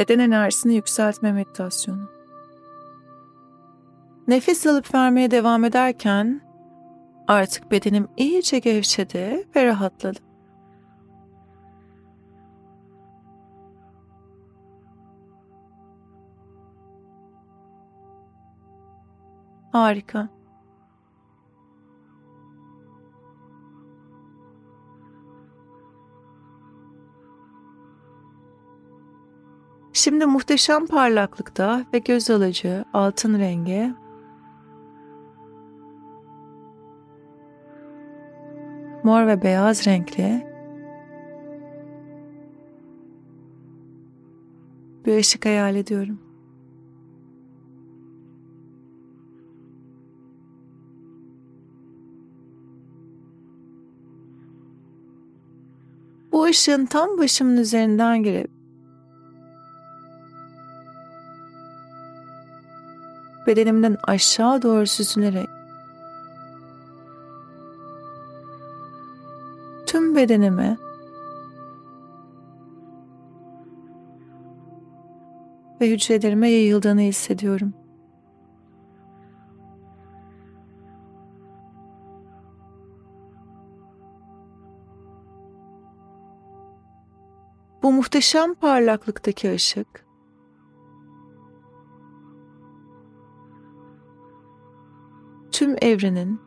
Beden enerjisini yükseltme meditasyonu. Nefes alıp vermeye devam ederken artık bedenim iyice gevşedi ve rahatladı. Harika. Şimdi muhteşem parlaklıkta ve göz alıcı altın rengi mor ve beyaz renkli bir ışık hayal ediyorum. Bu ışığın tam başımın üzerinden girip bedenimden aşağı doğru süzülerek tüm bedenime ve hücrelerime yayıldığını hissediyorum. Bu muhteşem parlaklıktaki ışık tüm evrenin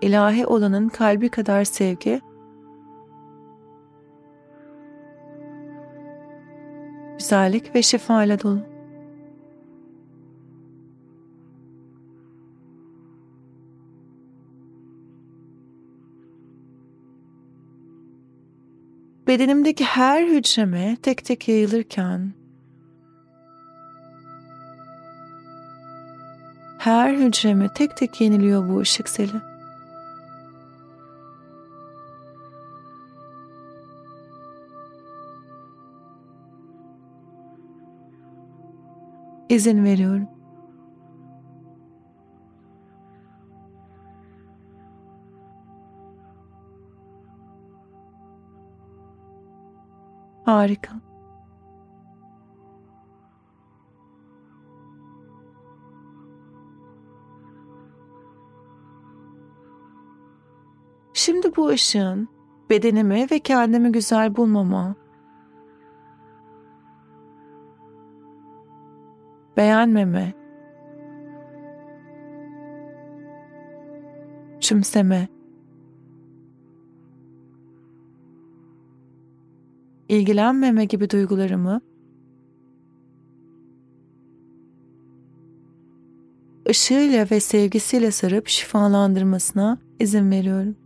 ilahi olanın kalbi kadar sevgi güzellik ve şifa ile dolu. Bedenimdeki her hücreme tek tek yayılırken her hücreme tek tek yeniliyor bu ışık seli. İzin veriyorum. Harika. Bu ışığın bedenimi ve kendimi güzel bulmama, beğenmeme, çümseme, ilgilenmeme gibi duygularımı ışığıyla ve sevgisiyle sarıp şifalandırmasına izin veriyorum.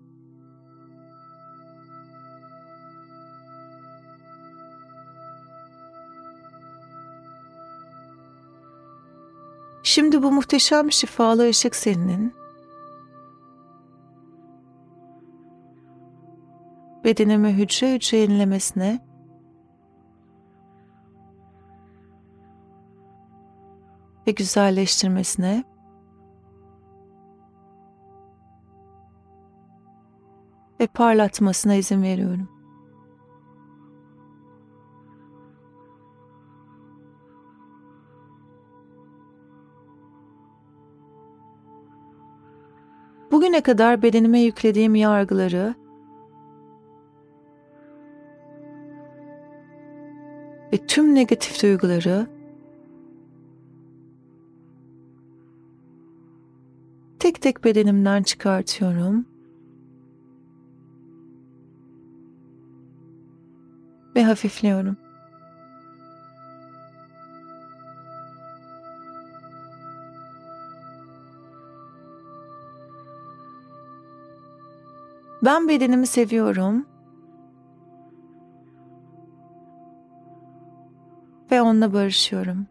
Şimdi bu muhteşem şifalı ışık senin bedenimi hücre hücre yenilemesine ve güzelleştirmesine ve parlatmasına izin veriyorum. Bugüne kadar bedenime yüklediğim yargıları ve tüm negatif duyguları tek tek bedenimden çıkartıyorum. Ve hafifliyorum. Ben bedenimi seviyorum. Ve onunla barışıyorum.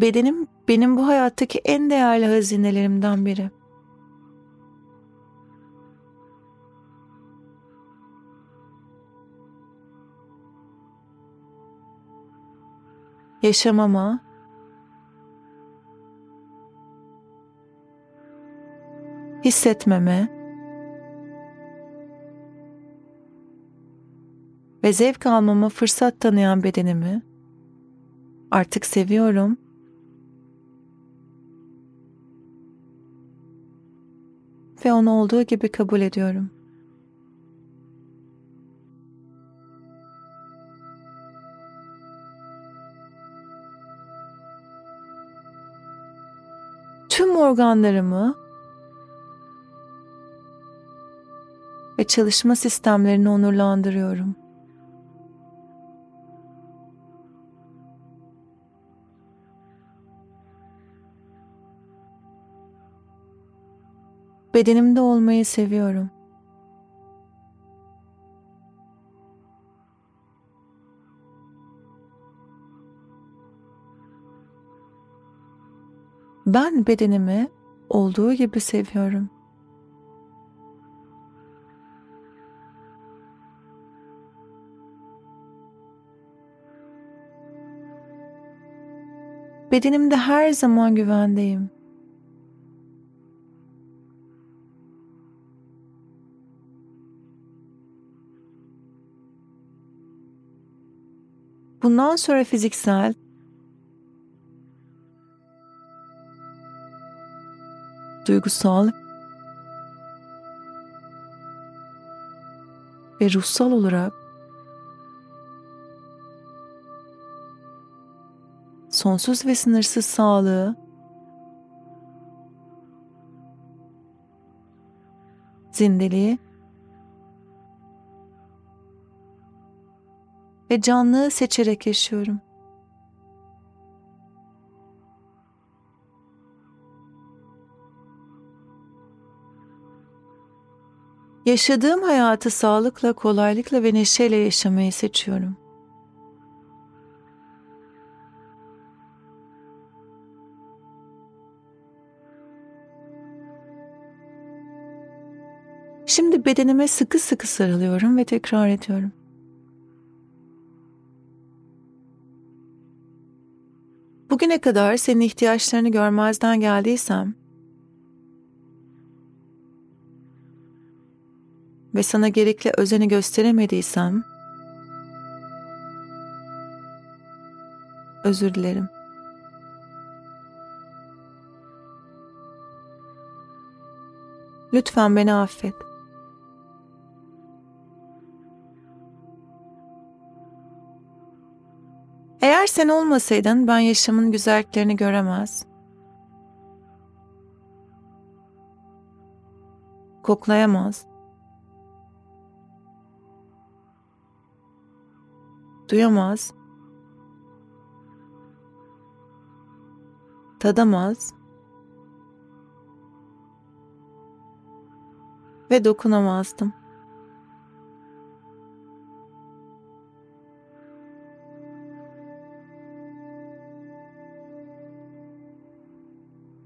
Bedenim benim bu hayattaki en değerli hazinelerimden biri. yaşamama hissetmeme ve zevk almama fırsat tanıyan bedenimi artık seviyorum. Ve onu olduğu gibi kabul ediyorum. Tüm organlarımı ve çalışma sistemlerini onurlandırıyorum. Bedenimde olmayı seviyorum. Ben bedenimi olduğu gibi seviyorum. Bedenimde her zaman güvendeyim. Bundan sonra fiziksel duygusal ve ruhsal olarak sonsuz ve sınırsız sağlığı zindeliği ve canlılığı seçerek yaşıyorum. Yaşadığım hayatı sağlıkla, kolaylıkla ve neşeyle yaşamayı seçiyorum. Şimdi bedenime sıkı sıkı sarılıyorum ve tekrar ediyorum. Bugüne kadar senin ihtiyaçlarını görmezden geldiysem ve sana gerekli özeni gösteremediysem özür dilerim. Lütfen beni affet. Eğer sen olmasaydın ben yaşamın güzelliklerini göremez. Koklayamaz. Duyamaz. Tadamaz. Ve dokunamazdım.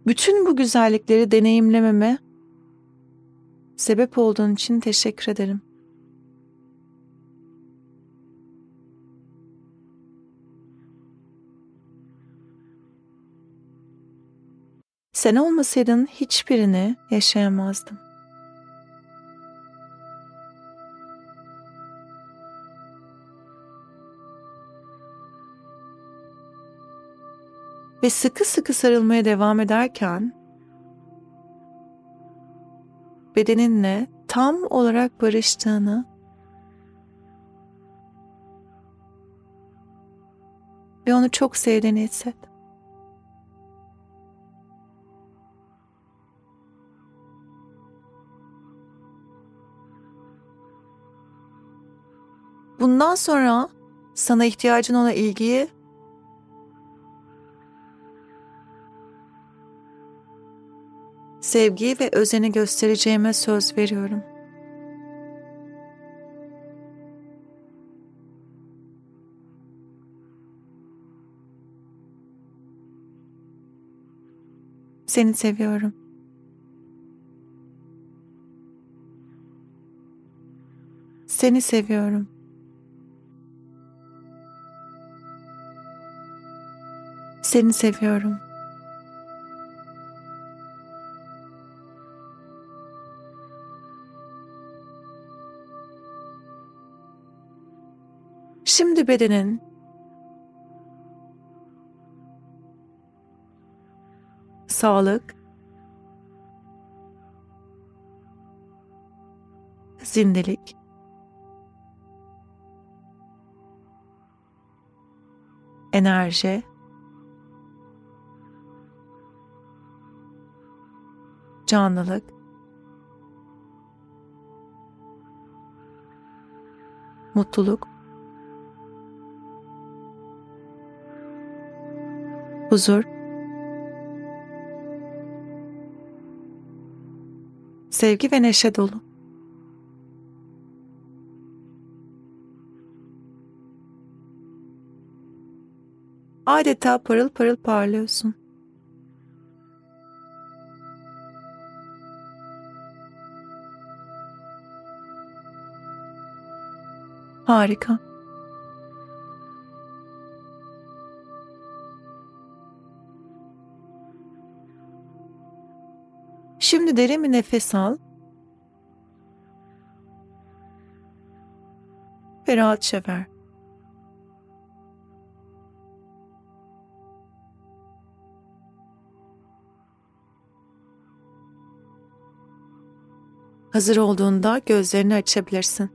Bütün bu güzellikleri deneyimlememe sebep olduğun için teşekkür ederim. Sen olmasaydın hiçbirini yaşayamazdım. ve sıkı sıkı sarılmaya devam ederken bedeninle tam olarak barıştığını ve onu çok sevdiğini hisset. Bundan sonra sana ihtiyacın olan ilgiyi sevgiyi ve özeni göstereceğime söz veriyorum. Seni seviyorum. Seni seviyorum. Seni seviyorum. Şimdi bedenin sağlık, zindelik, enerji, canlılık, mutluluk, huzur, sevgi ve neşe dolu. Adeta parıl parıl parlıyorsun. Harika. Şimdi derin bir nefes al. Ve rahatça ver. Hazır olduğunda gözlerini açabilirsin.